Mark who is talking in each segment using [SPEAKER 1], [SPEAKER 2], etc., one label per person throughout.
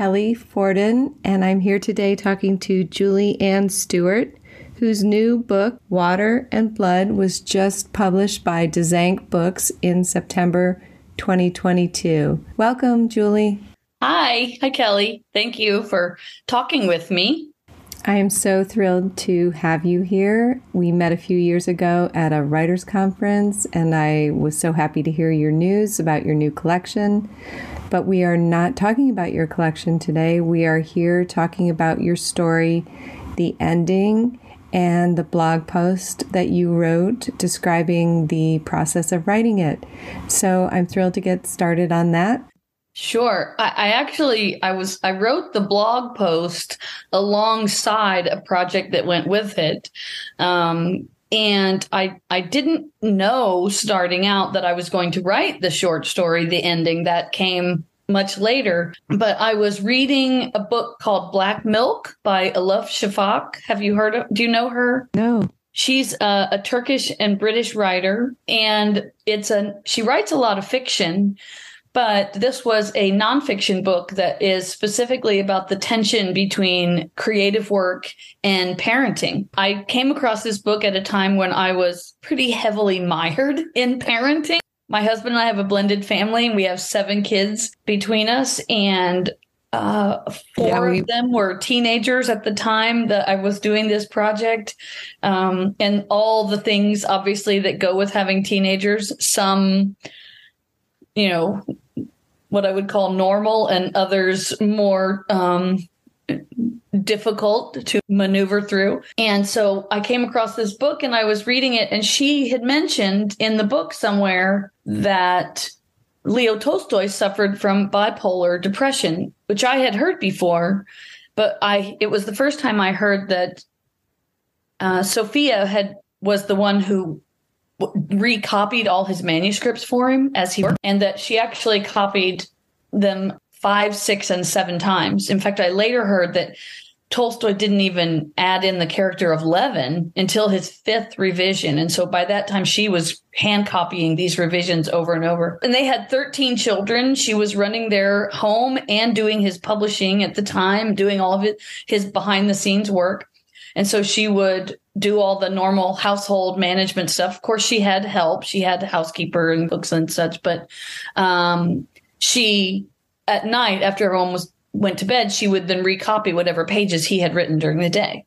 [SPEAKER 1] Kelly Forden, and I'm here today talking to Julie Ann Stewart, whose new book, Water and Blood, was just published by Dzanc Books in September 2022. Welcome, Julie.
[SPEAKER 2] Hi. Hi, Kelly. Thank you for talking with me.
[SPEAKER 1] I am so thrilled to have you here. We met a few years ago at a writers' conference, and I was so happy to hear your news about your new collection. But we are not talking about your collection today. We are here talking about your story, the ending, and the blog post that you wrote describing the process of writing it. So I'm thrilled to get started on that.
[SPEAKER 2] Sure. I, I, actually I was I wrote the blog post alongside a project that went with it. Um, and I I didn't know starting out that I was going to write the short story, the ending that came much later. But I was reading a book called Black Milk by Elif Shafak. Have you heard of? Do you know her?
[SPEAKER 1] No.
[SPEAKER 2] She's a, a Turkish and British writer, and it's a she writes a lot of fiction but this was a nonfiction book that is specifically about the tension between creative work and parenting. I came across this book at a time when I was pretty heavily mired in parenting. My husband and I have a blended family, and we have seven kids between us. And uh, four yeah, we- of them were teenagers at the time that I was doing this project, um, and all the things obviously that go with having teenagers. Some you know, what I would call normal and others more um, difficult to maneuver through. And so I came across this book and I was reading it, and she had mentioned in the book somewhere that Leo Tolstoy suffered from bipolar depression, which I had heard before, but I it was the first time I heard that uh, Sophia had was the one who recopied all his manuscripts for him as he worked, and that she actually copied them five, six, and seven times. In fact, I later heard that Tolstoy didn't even add in the character of Levin until his fifth revision. And so by that time, she was hand copying these revisions over and over. And they had 13 children. She was running their home and doing his publishing at the time, doing all of it, his behind the scenes work. And so she would do all the normal household management stuff. Of course, she had help. She had a housekeeper and books and such, but um, she at night after everyone was went to bed, she would then recopy whatever pages he had written during the day.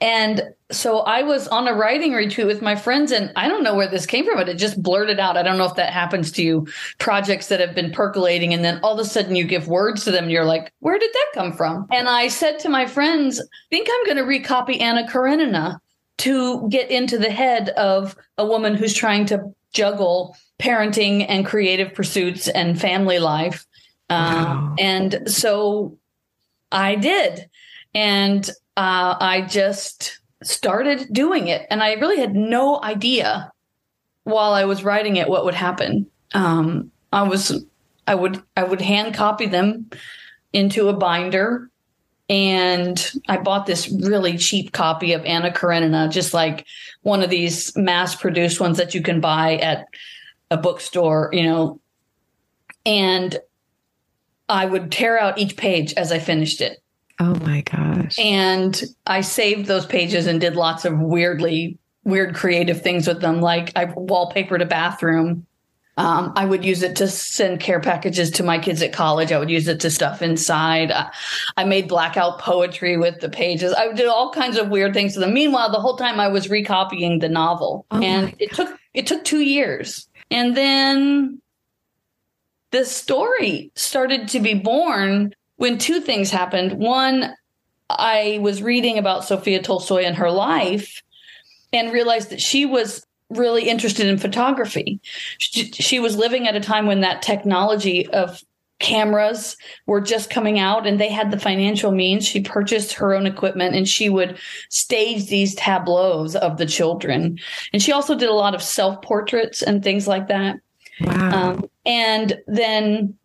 [SPEAKER 2] And so I was on a writing retreat with my friends, and I don't know where this came from, but it just blurted out. I don't know if that happens to you. Projects that have been percolating, and then all of a sudden you give words to them, and you're like, where did that come from? And I said to my friends, think I'm going to recopy Anna Karenina to get into the head of a woman who's trying to juggle parenting and creative pursuits and family life. Uh, wow. And so I did. And uh, I just started doing it. And I really had no idea while I was writing it what would happen. Um, I was, I would, I would hand copy them into a binder. And I bought this really cheap copy of Anna Karenina, just like one of these mass produced ones that you can buy at a bookstore, you know. And I would tear out each page as I finished it.
[SPEAKER 1] Oh my gosh.
[SPEAKER 2] And I saved those pages and did lots of weirdly weird creative things with them. Like I wallpapered a bathroom. Um, I would use it to send care packages to my kids at college. I would use it to stuff inside. I, I made blackout poetry with the pages. I did all kinds of weird things to them. Meanwhile, the whole time I was recopying the novel, oh and it took it took two years. And then the story started to be born when two things happened. One, I was reading about Sophia Tolstoy and her life and realized that she was really interested in photography. She, she, was living at a time when that technology of cameras were just coming out and they had the financial means. She purchased her own equipment and she would stage these tableaus of the children. And she also did a lot of self portraits and things like that.
[SPEAKER 1] Wow. Um,
[SPEAKER 2] and then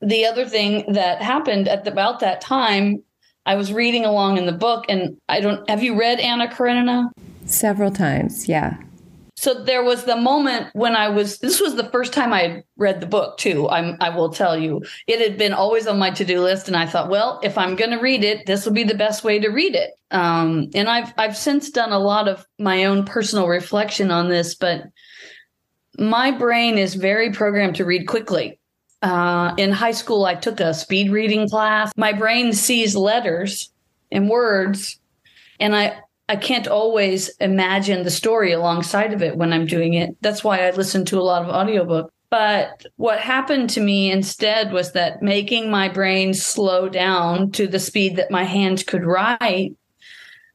[SPEAKER 2] the other thing that happened at the, about that time, I was reading along in the book, and I don't have you read Anna Karenina?
[SPEAKER 1] Several times, yeah.
[SPEAKER 2] So there was the moment when I was this was the first time I had read the book too. I'm I will tell you. It had been always on my to-do list and I thought, well, if I'm going to read it, this will be the best way to read it. Um, and I've I've since done a lot of my own personal reflection on this, but my brain is very programmed to read quickly. Uh, in high school, I took a speed reading class. My brain sees letters and words, and I I can't always imagine the story alongside of it when I'm doing it. That's why I listen to a lot of audiobook. But what happened to me instead was that making my brain slow down to the speed that my hands could write,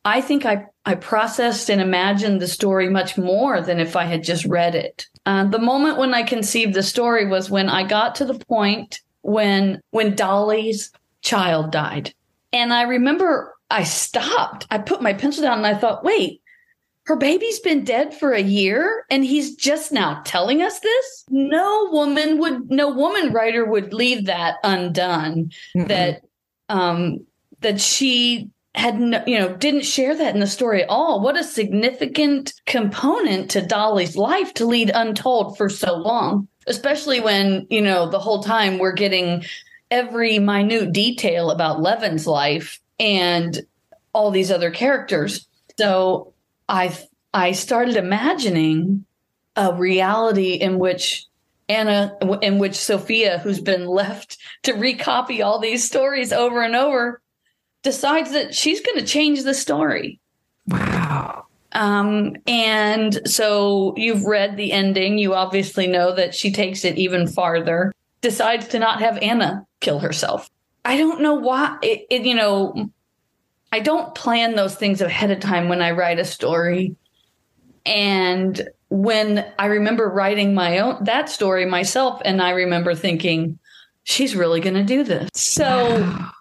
[SPEAKER 2] I think I, I processed and imagined the story much more than if I had just read it. Uh, the moment when I conceived the story was when I got to the point when when Dolly's child died. And I remember I stopped. I put my pencil down and I thought, wait, her baby's been dead for a year and he's just now telling us this? No woman would, no woman writer would leave that undone. Mm-mm. That, um, that she had no, you know didn't share that in the story at all what a significant component to dolly's life to lead untold for so long especially when you know the whole time we're getting every minute detail about levin's life and all these other characters. So I I started imagining a reality in which Anna, in which Sophia, who's been left to recopy all these stories over and over, decides that she's going to change the story.
[SPEAKER 1] Wow.
[SPEAKER 2] Um, and so you've read the ending. You obviously know that she takes it even farther, decides to not have Anna kill herself. I don't know why it, it, you know, I don't plan those things ahead of time when I write a story. And when I remember writing my own that story myself and I remember thinking she's really going to do this. So wow.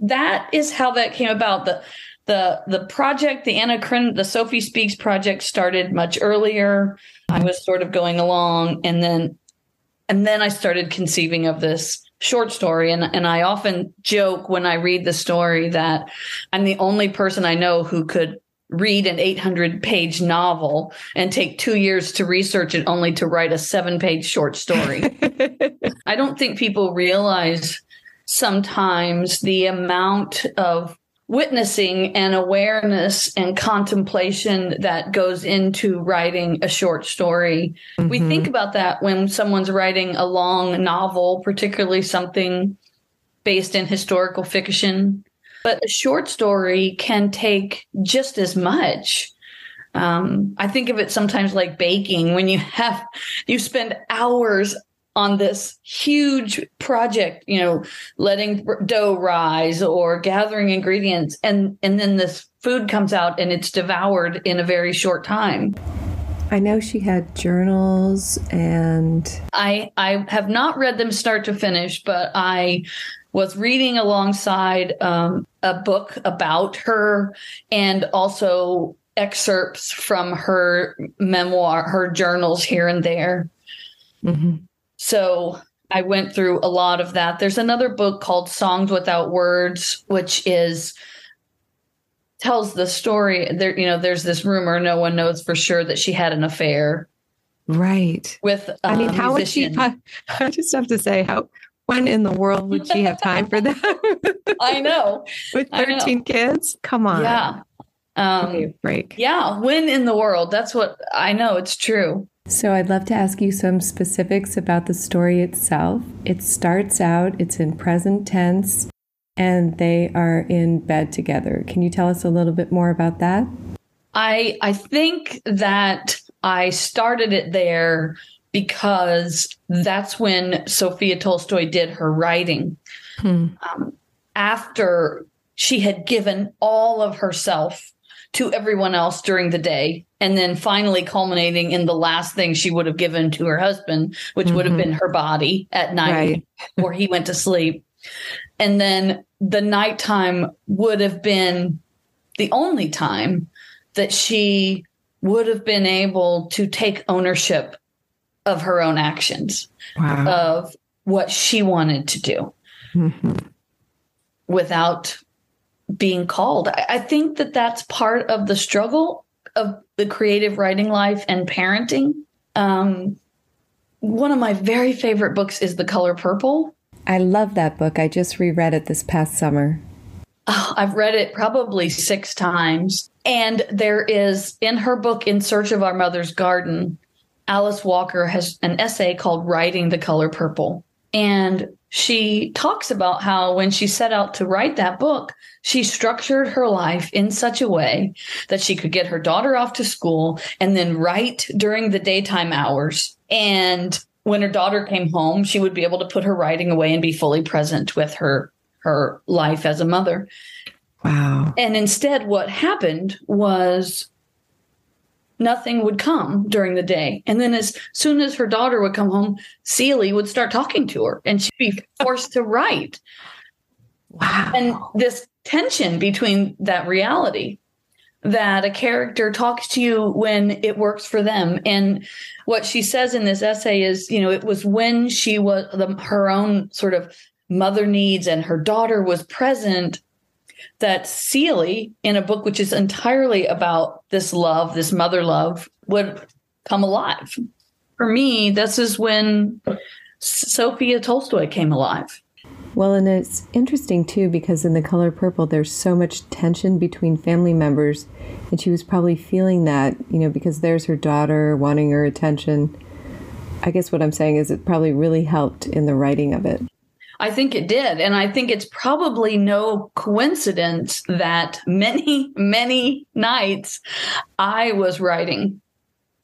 [SPEAKER 2] that is how that came about. The the the project, the Anna the Sophie Speaks project started much earlier. I was sort of going along and then and then I started conceiving of this short story and and I often joke when I read the story that I'm the only person I know who could read an 800 page novel and take 2 years to research it only to write a 7 page short story. I don't think people realize sometimes the amount of witnessing and awareness and contemplation that goes into writing a short story. Mm-hmm. We think about that when someone's writing a long novel, particularly something based in historical fiction. But a short story can take just as much. Um, I think of it sometimes like baking when you have, you spend hours on this huge project, you know, letting dough rise or gathering ingredients and and then this food comes out and it's devoured in a very short time.
[SPEAKER 1] I know she had journals and
[SPEAKER 2] I I have not read them start to finish, but I was reading alongside um, a book about her and also excerpts from her memoir, her journals here and there. Mm-hmm. So I went through a lot of that. There's another book called Songs Without Words, which is tells the story. There you know there's this rumor no one knows for sure that she had an affair
[SPEAKER 1] right.
[SPEAKER 2] with
[SPEAKER 1] i mean how musician. would she i just have to say how when in the world would she have time for that?
[SPEAKER 2] I know.
[SPEAKER 1] With 13 know. kids? Come on.
[SPEAKER 2] Yeah
[SPEAKER 1] um break
[SPEAKER 2] yeah when in the world that's what i know it's true
[SPEAKER 1] so, I'd love to ask you some specifics about the story itself. It starts out, it's in present tense, and they are in bed together. Can you tell us a little bit more about that?
[SPEAKER 2] I I think that I started it there because that's when Sophia Tolstoy did her writing. Hmm. Um, after she had given all of herself to everyone else during the day and then finally culminating in the last thing she would have given to her husband which mm-hmm. would have mm-hmm. been her body at night right. before he went to sleep and then the nighttime would have been the only time that she would have been able to take ownership of her own actions wow. of what she wanted to do mm-hmm. without being called. I, think that that's part of the struggle of the creative writing life and parenting. Um, one of my very favorite books is The Color Purple.
[SPEAKER 1] I love that book. I just reread it this past summer.
[SPEAKER 2] Oh, I've read it probably six times. And there is in her book, In Search of Our Mother's Garden, Alice Walker has an essay called Writing the Color Purple. And she talks about how when she set out to write that book, she structured her life in such a way that she could get her daughter off to school and then write during the daytime hours. And when her daughter came home, she would be able to put her writing away and be fully present with her her life as a mother.
[SPEAKER 1] Wow.
[SPEAKER 2] And instead what happened was nothing would come during the day. And then as soon as her daughter would come home, Celie would start talking to her and she'd be forced to write.
[SPEAKER 1] Wow.
[SPEAKER 2] And this tension between that reality that a character talks to you when it works for them. And what she says in this essay is, you know, it was when she was the, her own sort of mother needs and her daughter was present that Celie, in a book which is entirely about this love, this mother love, would come alive. For me, this is when Sophia Tolstoy came alive.
[SPEAKER 1] Well, and it's interesting too because in The Color Purple, there's so much tension between family members. And she was probably feeling that, you know, because there's her daughter wanting her attention. I guess what I'm saying is it probably really helped in the writing of it.
[SPEAKER 2] I think it did. And I think it's probably no coincidence that many, many nights I was writing,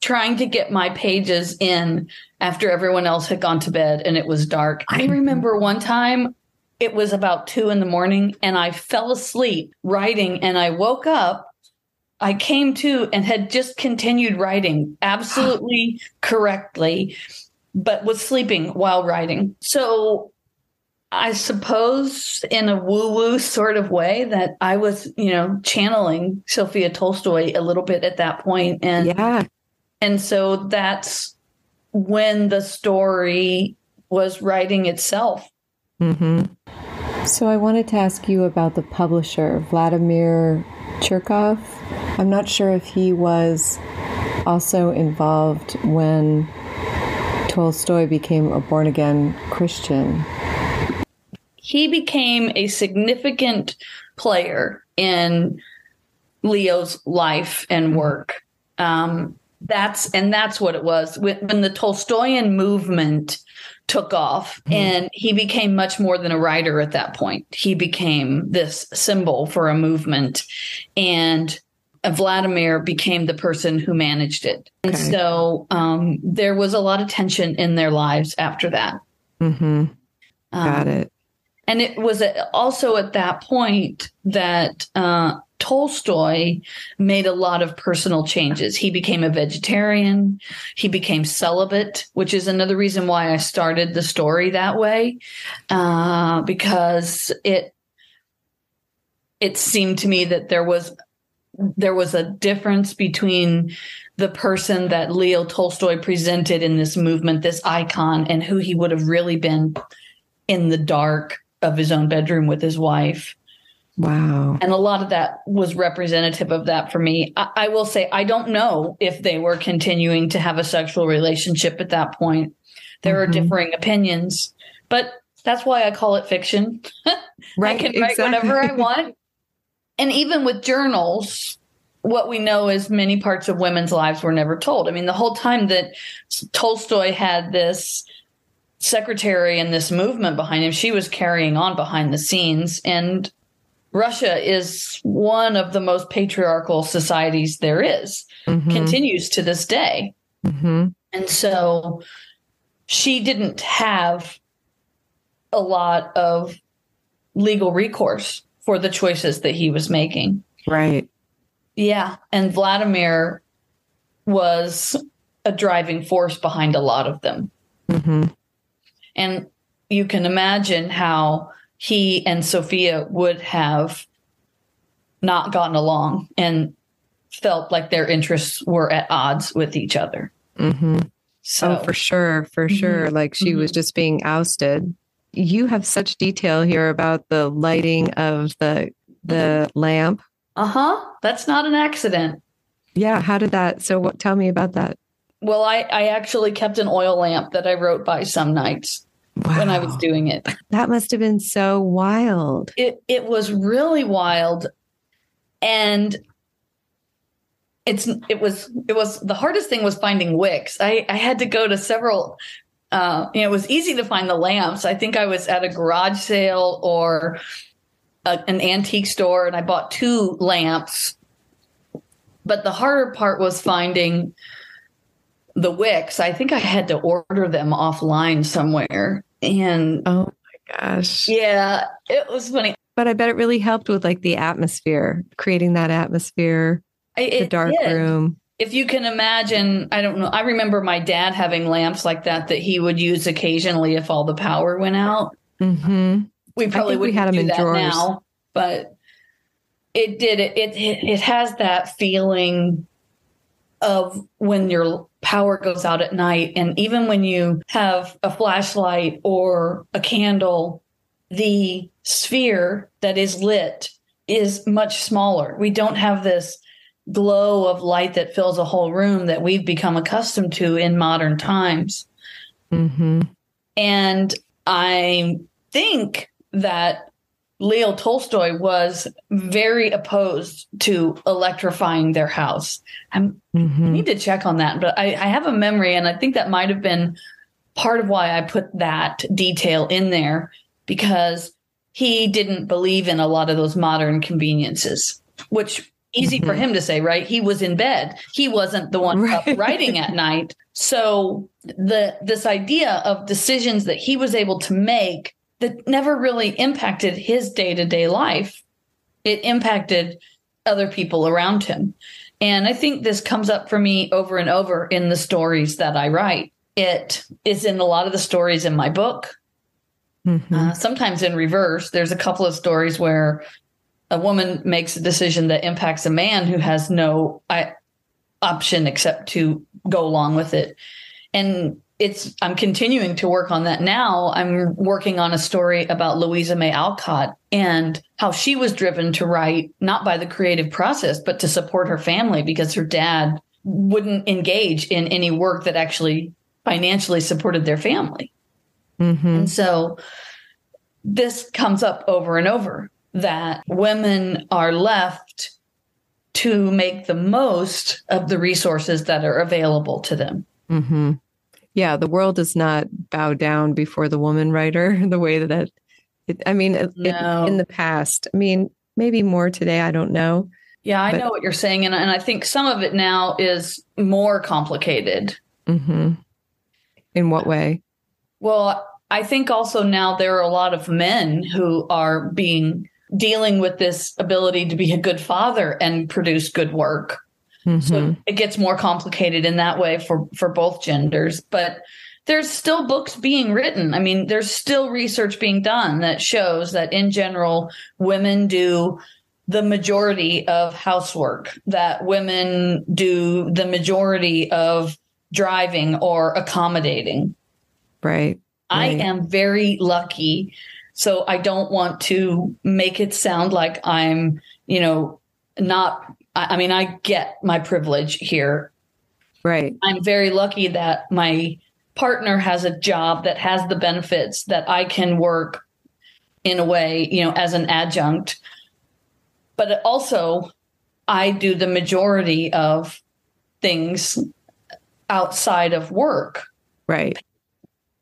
[SPEAKER 2] trying to get my pages in after everyone else had gone to bed and it was dark. I mm-hmm. remember one time it was about two in the morning and I fell asleep writing and I woke up. I came to and had just continued writing absolutely correctly, but was sleeping while writing. So I suppose in a woo woo sort of way that I was, you know, channeling Sophia Tolstoy a little bit at that point. And
[SPEAKER 1] yeah.
[SPEAKER 2] And so that's when the story was writing itself.
[SPEAKER 1] Mm-hmm. So I wanted to ask you about the publisher, Vladimir Chertkov. I'm not sure if he was also involved when Tolstoy became a born again Christian
[SPEAKER 2] he became a significant player in Leo's life and work. Um, that's and that's what it was when, when the Tolstoyan movement took off mm-hmm. and he became much more than a writer at that point. He became this symbol for a movement and Vladimir became the person who managed it. Okay. And so um, there was a lot of tension in their lives after that.
[SPEAKER 1] Mm-hmm. Got um, it.
[SPEAKER 2] And it was also at that point that uh, Tolstoy made a lot of personal changes. He became a vegetarian. He became celibate, which is another reason why I started the story that way, uh, because it it seemed to me that there was there was a difference between the person that Leo Tolstoy presented in this movement, this icon, and who he would have really been in the dark of his own bedroom with his wife.
[SPEAKER 1] Wow.
[SPEAKER 2] And a lot of that was representative of that for me. I, I, will say, I don't know if they were continuing to have a sexual relationship at that point. There mm-hmm. are differing opinions, but that's why I call it fiction.
[SPEAKER 1] right.
[SPEAKER 2] I can write exactly. whatever I want. And even with journals, what we know is many parts of women's lives were never told. I mean, the whole time that Tolstoy had this secretary and this movement behind him, she was carrying on behind the scenes. And Russia is one of the most patriarchal societies there is, mm-hmm. continues to this day.
[SPEAKER 1] Mm-hmm.
[SPEAKER 2] And so she didn't have a lot of legal recourse for the choices that he was making.
[SPEAKER 1] Right.
[SPEAKER 2] Yeah. And Vladimir was a driving force behind a lot of them.
[SPEAKER 1] Mm-hmm.
[SPEAKER 2] And you can imagine how he and Sophia would have not gotten along and felt like their interests were at odds with each other.
[SPEAKER 1] Mm-hmm. So, oh, for sure, for mm-hmm. sure. Like she mm-hmm. was just being ousted. You have such detail here about the lighting of the the lamp.
[SPEAKER 2] Uh huh. That's not an accident.
[SPEAKER 1] Yeah. How did that? So, what, tell me about that.
[SPEAKER 2] Well, I, I actually kept an oil lamp that I wrote by some nights wow. when I was doing it.
[SPEAKER 1] That must have been so wild.
[SPEAKER 2] It it was really wild, and it's it was it was the hardest thing was finding wicks. I I had to go to several. Uh, you know, it was easy to find the lamps. I think I was at a garage sale or a, an antique store, and I bought two lamps. But the harder part was finding the wicks. I think I had to order them offline somewhere. And
[SPEAKER 1] oh my gosh.
[SPEAKER 2] Yeah, it was funny.
[SPEAKER 1] But I bet it really helped with like the atmosphere, creating that atmosphere, it, the dark did. room.
[SPEAKER 2] If you can imagine, I don't know. I remember my dad having lamps like that that he would use occasionally if all the power went out.
[SPEAKER 1] Mm-hmm.
[SPEAKER 2] We probably would have them in drawers now, but it did it, it. It has that feeling of when your power goes out at night. And even when you have a flashlight or a candle, the sphere that is lit is much smaller. We don't have this glow of light that fills a whole room that we've become accustomed to in modern times.
[SPEAKER 1] Mm-hmm.
[SPEAKER 2] And I think that Leo Tolstoy was very opposed to electrifying their house. Mm-hmm. i need to check on that, but I, I have a memory, and I think that might have been part of why I put that detail in there because he didn't believe in a lot of those modern conveniences, which easy mm-hmm. for him to say, right? He was in bed. He wasn't the one right. up writing at night. So the this idea of decisions that he was able to make that never really impacted his day to day life. It impacted other people around him. And I think this comes up for me over and over in the stories that I write. It is in a lot of the stories in my book. Mm-hmm. Uh, sometimes in reverse, there's a couple of stories where a woman makes a decision that impacts a man who has no I, option except to go along with it. And it's I'm continuing to work on that now. I'm working on a story about Louisa May Alcott and how she was driven to write not by the creative process but to support her family because her dad wouldn't engage in any work that actually financially supported their family. Mm-hmm. And so this comes up over and over that women are left to make the most of the resources that are available to them.
[SPEAKER 1] Mm-hmm yeah, the world does not bow down before the woman writer the way that it, I mean, no. it, in the past, I mean, maybe more today, I don't know.
[SPEAKER 2] Yeah, I but, know what you're saying. And, and I think some of it now is more complicated.
[SPEAKER 1] Mm-hmm. In what way?
[SPEAKER 2] Well, I think also now there are a lot of men who are being dealing with this ability to be a good father and produce good work. Mm-hmm. So it gets more complicated in that way for for both genders, but there's still books being written. I mean, there's still research being done that shows that in general women do the majority of housework, that women do the majority of driving or accommodating.
[SPEAKER 1] Right.
[SPEAKER 2] I am very lucky. So I don't want to make it sound like I'm, you know, not I, I mean, I get my privilege here.
[SPEAKER 1] Right.
[SPEAKER 2] I'm very lucky that my partner has a job that has the benefits that I can work in a way, you know, as an adjunct. But also, I do the majority of things outside of work.
[SPEAKER 1] Right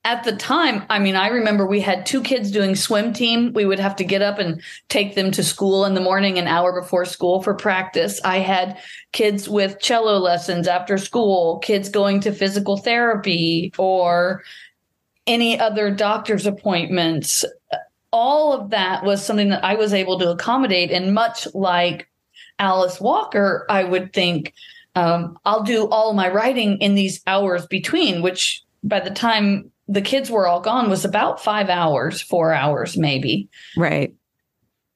[SPEAKER 2] at the time, I mean, I remember we had two kids doing swim team. We would have to get up and take them to school in the morning, an hour before school for practice. I had kids with cello lessons after school, kids going to physical therapy or any other doctor's appointments. All of that was something that I was able to accommodate. And much like Alice Walker, I would think, um, I'll do all my writing in these hours between, which by the time the kids were all gone was about five hours, four hours, maybe.
[SPEAKER 1] Right.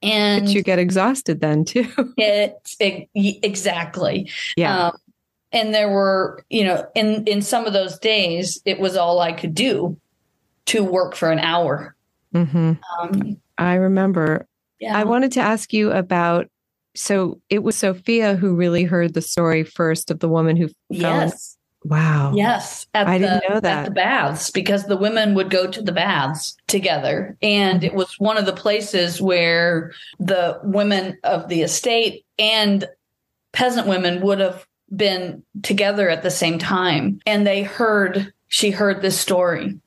[SPEAKER 2] And
[SPEAKER 1] but you get exhausted then too.
[SPEAKER 2] it, it exactly.
[SPEAKER 1] Yeah. Um,
[SPEAKER 2] and there were, you know, in in some of those days, it was all I could do to work for an hour.
[SPEAKER 1] Mm-hmm. Um, I remember. Yeah. I wanted to ask you about so it was Sophia who really heard the story first of the woman who fell
[SPEAKER 2] yes.
[SPEAKER 1] Wow.
[SPEAKER 2] Yes.
[SPEAKER 1] I the, didn't know that.
[SPEAKER 2] At the baths, because the women would go to the baths together. And it was one of the places where the women of the estate and peasant women would have been together at the same time. And they heard, she heard this story.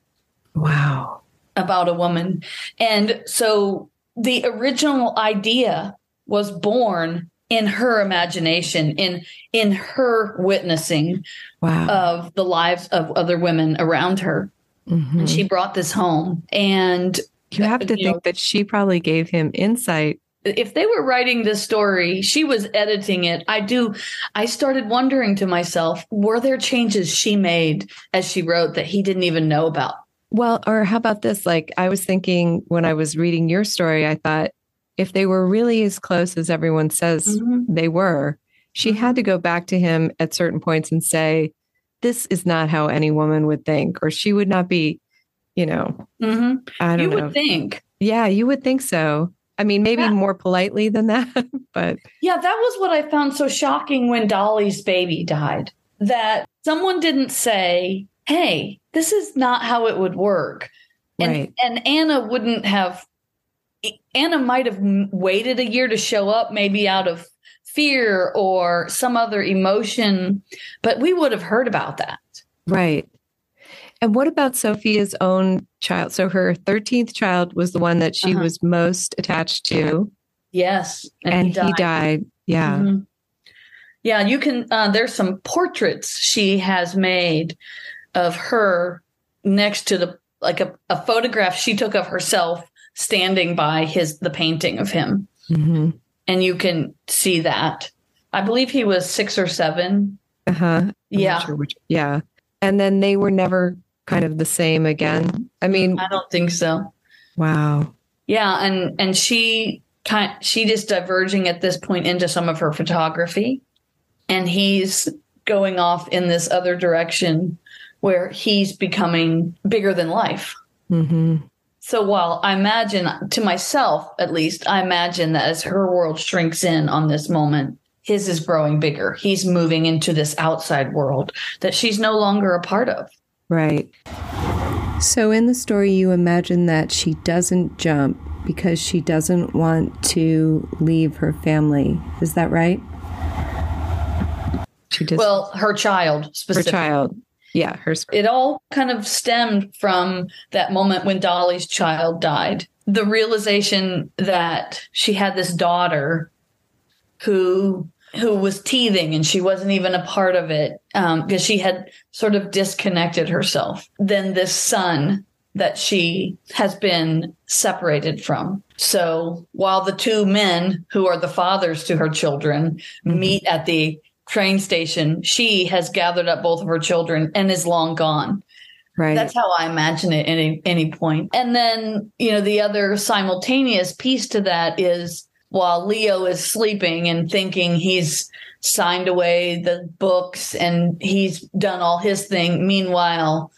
[SPEAKER 1] Wow.
[SPEAKER 2] About a woman. And so the original idea was born in her imagination in in her witnessing wow. of the lives of other women around her. Mm-hmm. and she brought this home. And
[SPEAKER 1] you have to you think know, that she probably gave him insight.
[SPEAKER 2] if they were writing this story she was editing it. I do i started wondering to myself were there changes she made as she wrote that he didn't even know about?
[SPEAKER 1] Well or how about this? Like i was thinking when i was reading your story i thought if they were really as close as everyone says mm-hmm. they were, she had to go back to him at certain points and say, This is not how any woman would think, or she would not be, you know,
[SPEAKER 2] mm-hmm. I don't you know. would think.
[SPEAKER 1] Yeah, you would think so. I mean, maybe yeah. more politely than that, but.
[SPEAKER 2] Yeah, that was what I found so shocking when Dolly's baby died. That someone didn't say, hey, this is not how it would work. And, right. and Anna wouldn't have Anna might have waited a year to show up, maybe out of fear or some other emotion, but we would have heard about that.
[SPEAKER 1] Right. And what about Sophia's own child? So her 13th child was the one that she uh-huh. was most attached to.
[SPEAKER 2] Yes.
[SPEAKER 1] And, and he, died. he, died. Yeah. Mm-hmm.
[SPEAKER 2] Yeah. You can, uh, there's some portraits she has made of her next to the, like a, a photograph she took of herself standing by his the painting of him, mm-hmm. and you can see that. I believe he was six or seven.
[SPEAKER 1] Uh huh.
[SPEAKER 2] Yeah. Sure which,
[SPEAKER 1] yeah. And then they were never kind of the same again. I mean,
[SPEAKER 2] I don't think so.
[SPEAKER 1] Wow.
[SPEAKER 2] Yeah, and and she kind she just diverging at this point into some of her photography, and he's going off in this other direction where he's becoming bigger than life. Mm-hmm. So while I imagine to myself, at least, I imagine that as her world shrinks in on this moment, his is growing bigger. He's moving into this outside world that she's no longer a part of.
[SPEAKER 1] Right. So in the story, you imagine that she doesn't jump because she doesn't want to leave her family. Is that right?
[SPEAKER 2] She just, well, her child specifically.
[SPEAKER 1] Her child yeah, her
[SPEAKER 2] It all kind of stemmed from that moment when Dolly's child died. The realization that she had this daughter who who was teething and she wasn't even a part of it because um, she had sort of disconnected herself. Then this son that she has been separated from. So while the two men who are the fathers to her children mm-hmm. meet at the train station, she has gathered up both of her children and is long gone.
[SPEAKER 1] Right.
[SPEAKER 2] That's how I imagine it at any, any point. And then, you know, the other simultaneous piece to that is while Leo is sleeping and thinking he's signed away the books and he's done all his thing, meanwhile,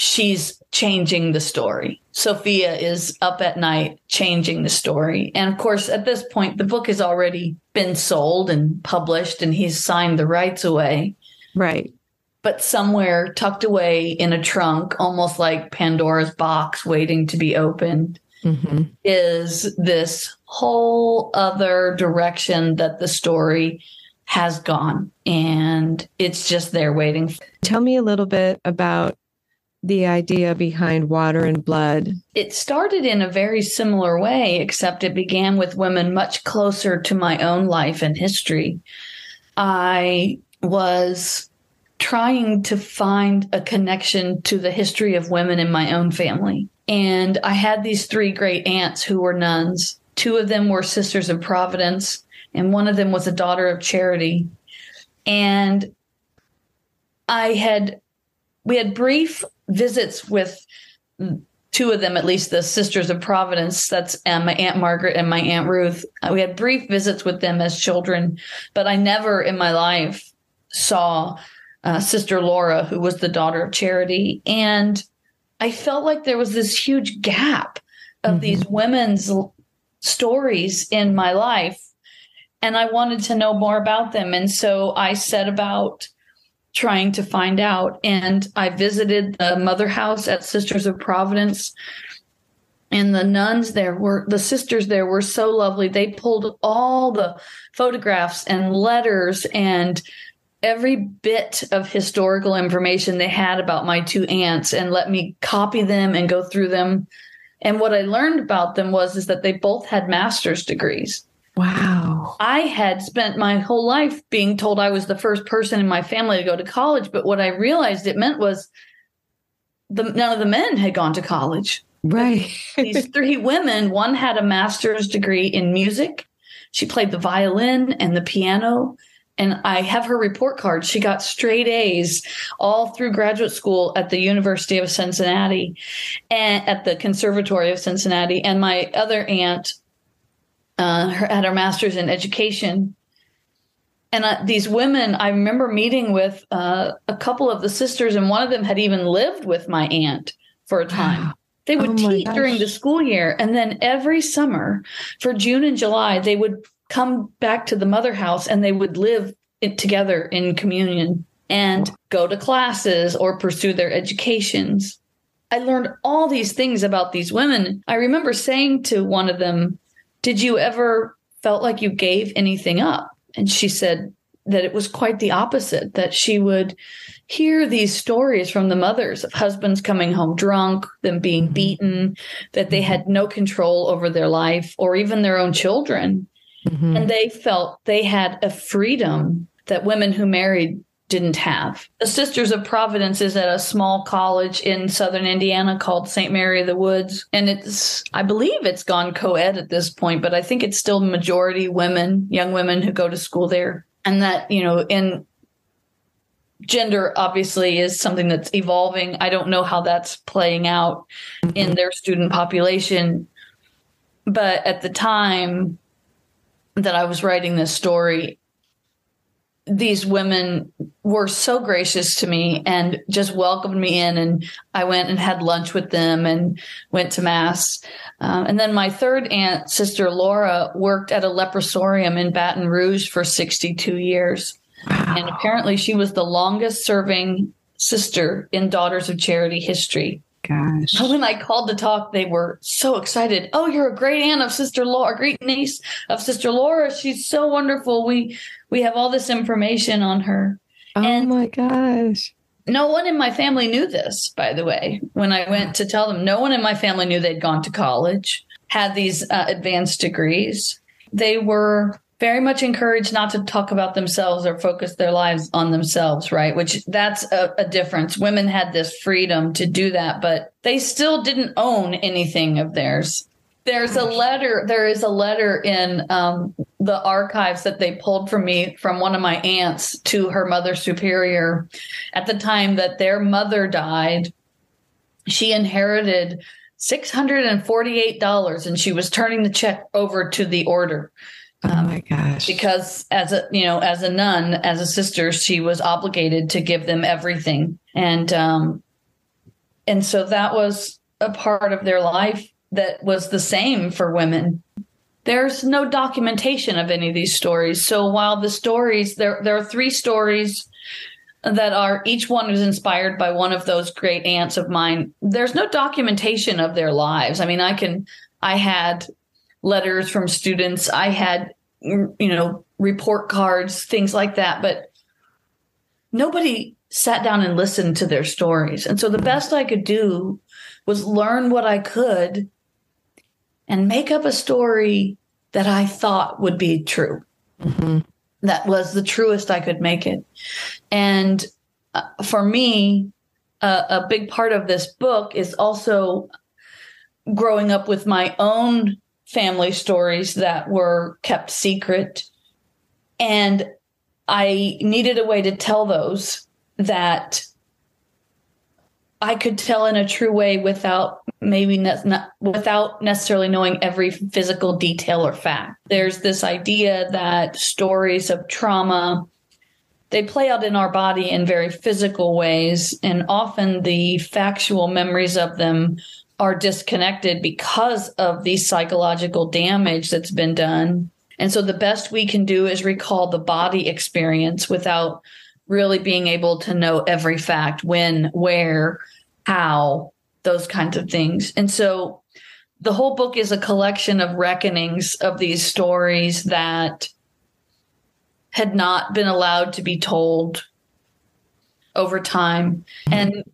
[SPEAKER 2] she's changing the story. Sophia is up at night changing the story. And of course, at this point, the book has already been sold and published, and he's signed the rights away.
[SPEAKER 1] Right.
[SPEAKER 2] But somewhere tucked away in a trunk, almost like Pandora's box waiting to be opened, mm-hmm. is this whole other direction that the story has gone. And it's just there waiting.
[SPEAKER 1] Tell me a little bit about the idea behind water and blood?
[SPEAKER 2] It started in a very similar way, except it began with women much closer to my own life and history. I was trying to find a connection to the history of women in my own family. And I had these three great aunts who were nuns. Two of them were sisters of Providence, and one of them was a daughter of charity. And I had we had brief visits with two of them, at least the Sisters of Providence. That's uh, my Aunt Margaret and my Aunt Ruth. Uh, we had brief visits with them as children, but I never in my life saw uh, Sister Laura, who was the daughter of Charity. And I felt like there was this huge gap of mm-hmm. these women's stories in my life. and I wanted to know more about them. And so I set about trying to find out. And I visited the mother house at Sisters of Providence. And the nuns there were, the sisters there were so lovely. They pulled all the photographs and letters and every bit of historical information they had about my two aunts and let me copy them and go through them. And what I learned about them was is that they both had master's degrees.
[SPEAKER 1] Wow.
[SPEAKER 2] I had spent my whole life being told I was the first person in my family to go to college, but what I realized it meant was the none of the men had gone to college.
[SPEAKER 1] Right.
[SPEAKER 2] These three women, one had a master's degree in music. She played the violin and the piano. And I have her report card. She got straight A's all through graduate school at the University of Cincinnati and at the Conservatory of Cincinnati. And my other aunt uh, her, had her master's in education. And uh, these women, I remember meeting with uh, a couple of the sisters, and one of them had even lived with my aunt for a time. They would oh teach gosh. during the school year. And then every summer for June and July, they would come back to the mother house and they would live together in communion and go to classes or pursue their educations. I learned all these things about these women. I remember saying to one of them, did you ever felt like you gave anything up? And she said that it was quite the opposite, that she would hear these stories from the mothers of husbands coming home drunk, them being mm-hmm. beaten, that they had no control over their life or even their own children. Mm-hmm. And they felt they had a freedom that women who married didn't have. The Sisters of Providence is at a small college in southern Indiana called St. Mary of the Woods. And it's, I believe it's gone co ed at this point, but I think it's still majority women, young women who go to school there. And that, you know, in gender obviously is something that's evolving. I don't know how that's playing out in their student population. But at the time that I was writing this story, these women were so gracious to me and just welcomed me in. And i went and had lunch with them and went to mass. Um, and then my third aunt sister laura worked at a leprosarium in baton rouge for 62 years. Wow. and apparently she was the longest serving sister in daughters of charity history
[SPEAKER 1] gosh.
[SPEAKER 2] When I called to talk, they were so excited. Oh, you're a great aunt of Sister Laura, great niece of Sister Laura. She's so wonderful. We we have all this information on her.
[SPEAKER 1] Oh and my gosh.
[SPEAKER 2] No one in my family knew this, by the way. When I went to tell them, no one in my family knew they'd gone to college, had these uh, advanced degrees. They were very much encouraged not to talk about themselves or focus their lives on themselves, right? Which that's a, a, difference. Women had this freedom to do that, but they still didn't own anything of theirs. There's a letter, there is a letter in um, the archives that they pulled from me from one of my aunts to her mother superior at the time that their mother died. She inherited $648 and she was turning the check over to the order
[SPEAKER 1] Oh my gosh.
[SPEAKER 2] Because as a, you know, as a nun, as a sister, she was obligated to give them everything. And, um, and so that was a part of their life that was the same for women. There's no documentation of any of these stories. So while the stories, there, there are three stories that are each one was inspired by one of those great aunts of mine. There's no documentation of their lives. I mean, I can, I had letters from students. I had, you know, report cards, things like that, but nobody sat down and listened to their stories. And so the best I could do was learn what I could and make up a story that I thought would be true. Mm-hmm. That was the truest I could make it. And uh, for me, uh, a big part of this book is also growing up with my own family stories that were kept secret. And I needed a way to tell those that I could tell in a true way without maybe ne- not, without necessarily knowing every physical detail or fact. There's this idea that stories of trauma they play out in our body in very physical ways and often the factual memories of them are disconnected because of the psychological damage that's been done. And so the best we can do is recall the body experience without really being able to know every fact, when, where, how, those kinds of things. And so the whole book is a collection of reckonings of these stories that had not been allowed to be told over time. And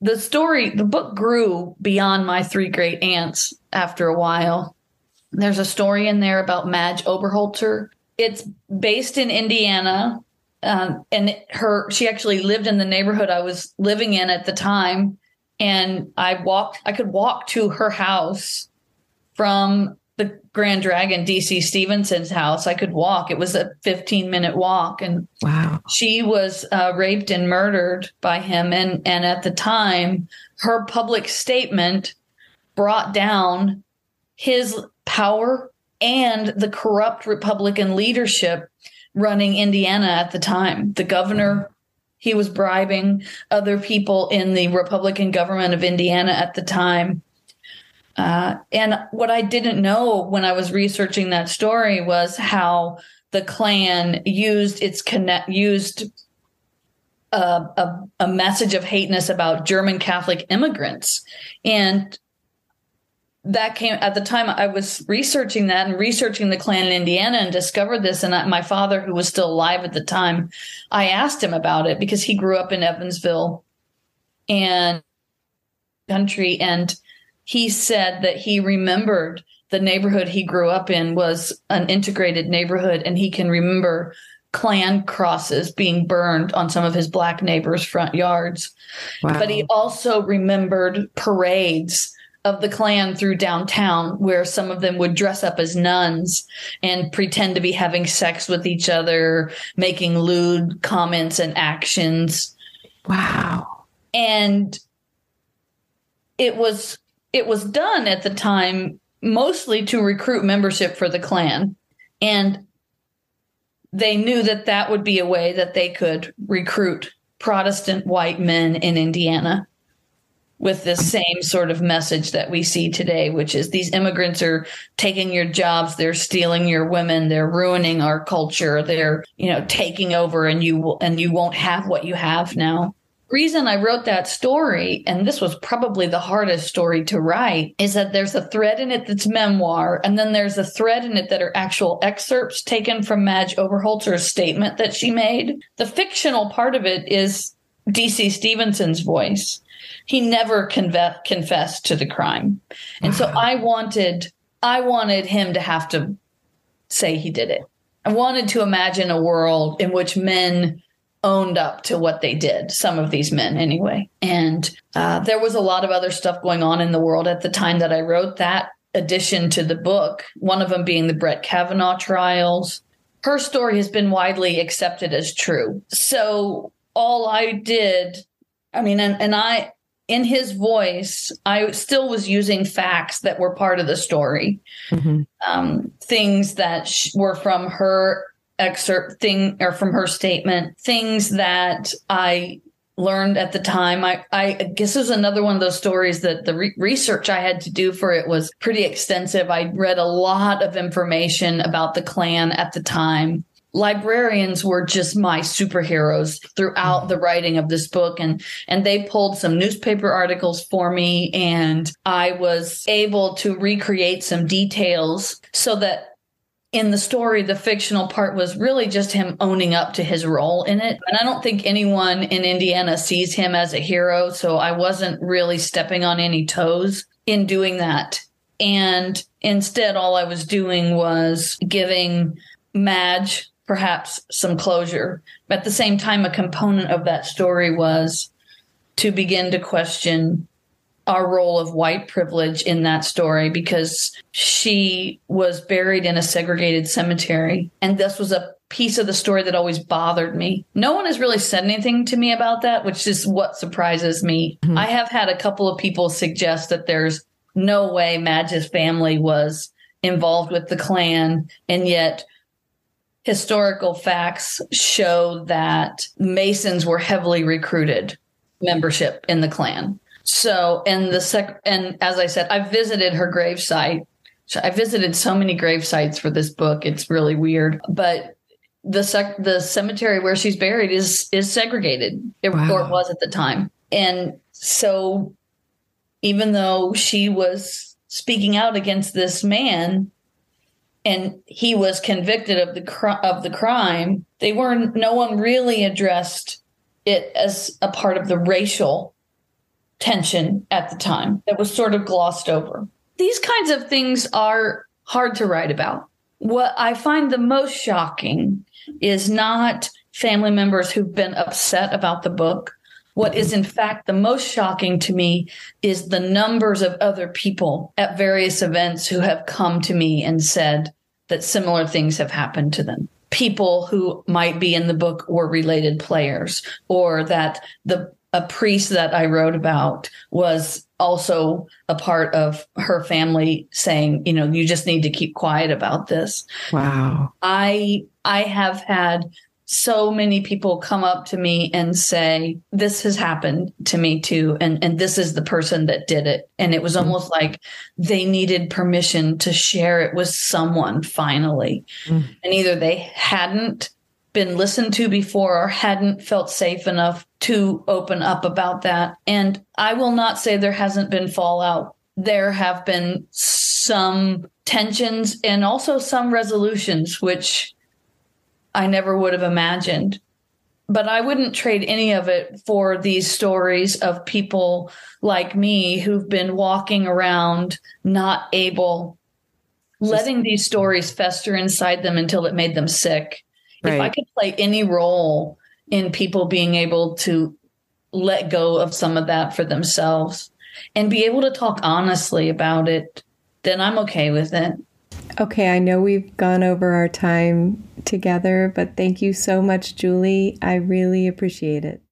[SPEAKER 2] the story, the book grew beyond my three great aunts after a while. There's a story in there about Madge Oberholtzer. It's based in Indiana. Um, and her, she actually lived in the neighborhood I was living in at the time. And I walked, I could walk to her house from the Grand Dragon, DC Stephenson's house. I could walk. It was a 15 minute walk. And
[SPEAKER 1] wow.
[SPEAKER 2] she was uh, raped and murdered by him. And, and at the time, her public statement brought down his power and the corrupt Republican leadership running Indiana at the time. The governor, he was bribing other people in the Republican government of Indiana at the time uh, and what I didn't know when I was researching that story was how the Klan used its connect used a, a, a message of hateness about German Catholic immigrants, and that came at the time I was researching that and researching the Klan in Indiana and discovered this. And my father, who was still alive at the time, I asked him about it because he grew up in Evansville and country and he said that he remembered the neighborhood he grew up in was an integrated neighborhood and he can remember Klan crosses being burned on some of his black neighbors' front yards. Wow. But he also remembered parades of the Klan through downtown where some of them would dress up as nuns and pretend to be having sex with each other, making lewd comments and actions.
[SPEAKER 1] Wow.
[SPEAKER 2] And it was it was done at the time mostly to recruit membership for the Klan. And they knew that that would be a way that they could recruit Protestant white men in Indiana with this same sort of message that we see today, which is these immigrants are taking your jobs, they're stealing your women, they're ruining our culture, they're, you know, taking over and you will, and you won't have what you have now reason I wrote that story, and this was probably the hardest story to write, is that there's a thread in it that's memoir, and then there's a thread in it that are actual excerpts taken from Madge Oberholtzer's statement that she made. The fictional part of it is DC Stephenson's voice. He never conve- confessed to the crime. And so I wanted I wanted him to have to say he did it. I wanted to imagine a world in which men owned up to what they did, some of these men anyway. And uh, there was a lot of other stuff going on in the world at the time that I wrote that addition to the book, one of them being the Brett Kavanaugh trials. Her story has been widely accepted as true. So all I did, I mean, and, and I, in his voice, I still was using facts that were part of the story, mm-hmm. um, things that sh- were from her excerpt thing or from her statement things that I learned at the time. I, I guess was another one of those stories that the re- research I had to do for it was pretty extensive. I read a lot of information about the Klan at the time. Librarians were just my superheroes throughout the writing of this book and and they pulled some newspaper articles for me and I was able to recreate some details so that in the story, the fictional part was really just him owning up to his role in it. And I don't think anyone in Indiana sees him as a hero. So I wasn't really stepping on any toes in doing that. And instead, all I was doing was giving Madge perhaps some closure. But at the same time, a component of that story was to begin to question our role of white privilege in that story because she was buried in a segregated cemetery. And this was a piece of the story that always bothered me. No one has really said anything to me about that, which is what surprises me. Mm-hmm. I have had a couple of people suggest that there's no way Madge's family was involved with the Klan, and yet historical facts show that Masons were heavily recruited membership in the Klan. So, and the sec, and as I said, I visited her gravesite I visited so many grave sites for this book. It's really weird, but the sec- the cemetery where she's buried is is segregated, wow. or it was at the time, and so even though she was speaking out against this man, and he was convicted of the cr- of the crime, they weren't. No one really addressed it as a part of the racial tension at the time. That was sort of glossed over. These kinds of things are hard to write about. What I find the most shocking is not family members who've been upset about the book. What is in fact the most shocking to me is the numbers of other people at various events who have come to me and said that similar things have happened to them. People who might be in the book were related players, or that the a priest that I wrote about was also a part of her family saying, you know, you just need to keep quiet about this.
[SPEAKER 1] Wow.
[SPEAKER 2] I I have had so many people come up to me and say this has happened to me too and and this is the person that did it and it was mm-hmm. almost like they needed permission to share it with someone finally mm. and either they hadn't been listened to before or hadn't felt safe enough to open up about that. And I will not say there hasn't been fallout. There have been some tensions and also some resolutions, which I never would have imagined. But I wouldn't trade any of it for these stories of people like me who've been walking around not able, letting these stories fester inside them until it made them sick Right. If I could play any role in people being able to let go of some of that for themselves and be able to talk honestly about it, then I'm okay with it.
[SPEAKER 1] Okay, I know we've gone over our time together, but thank you so much, Julie. I really appreciate it.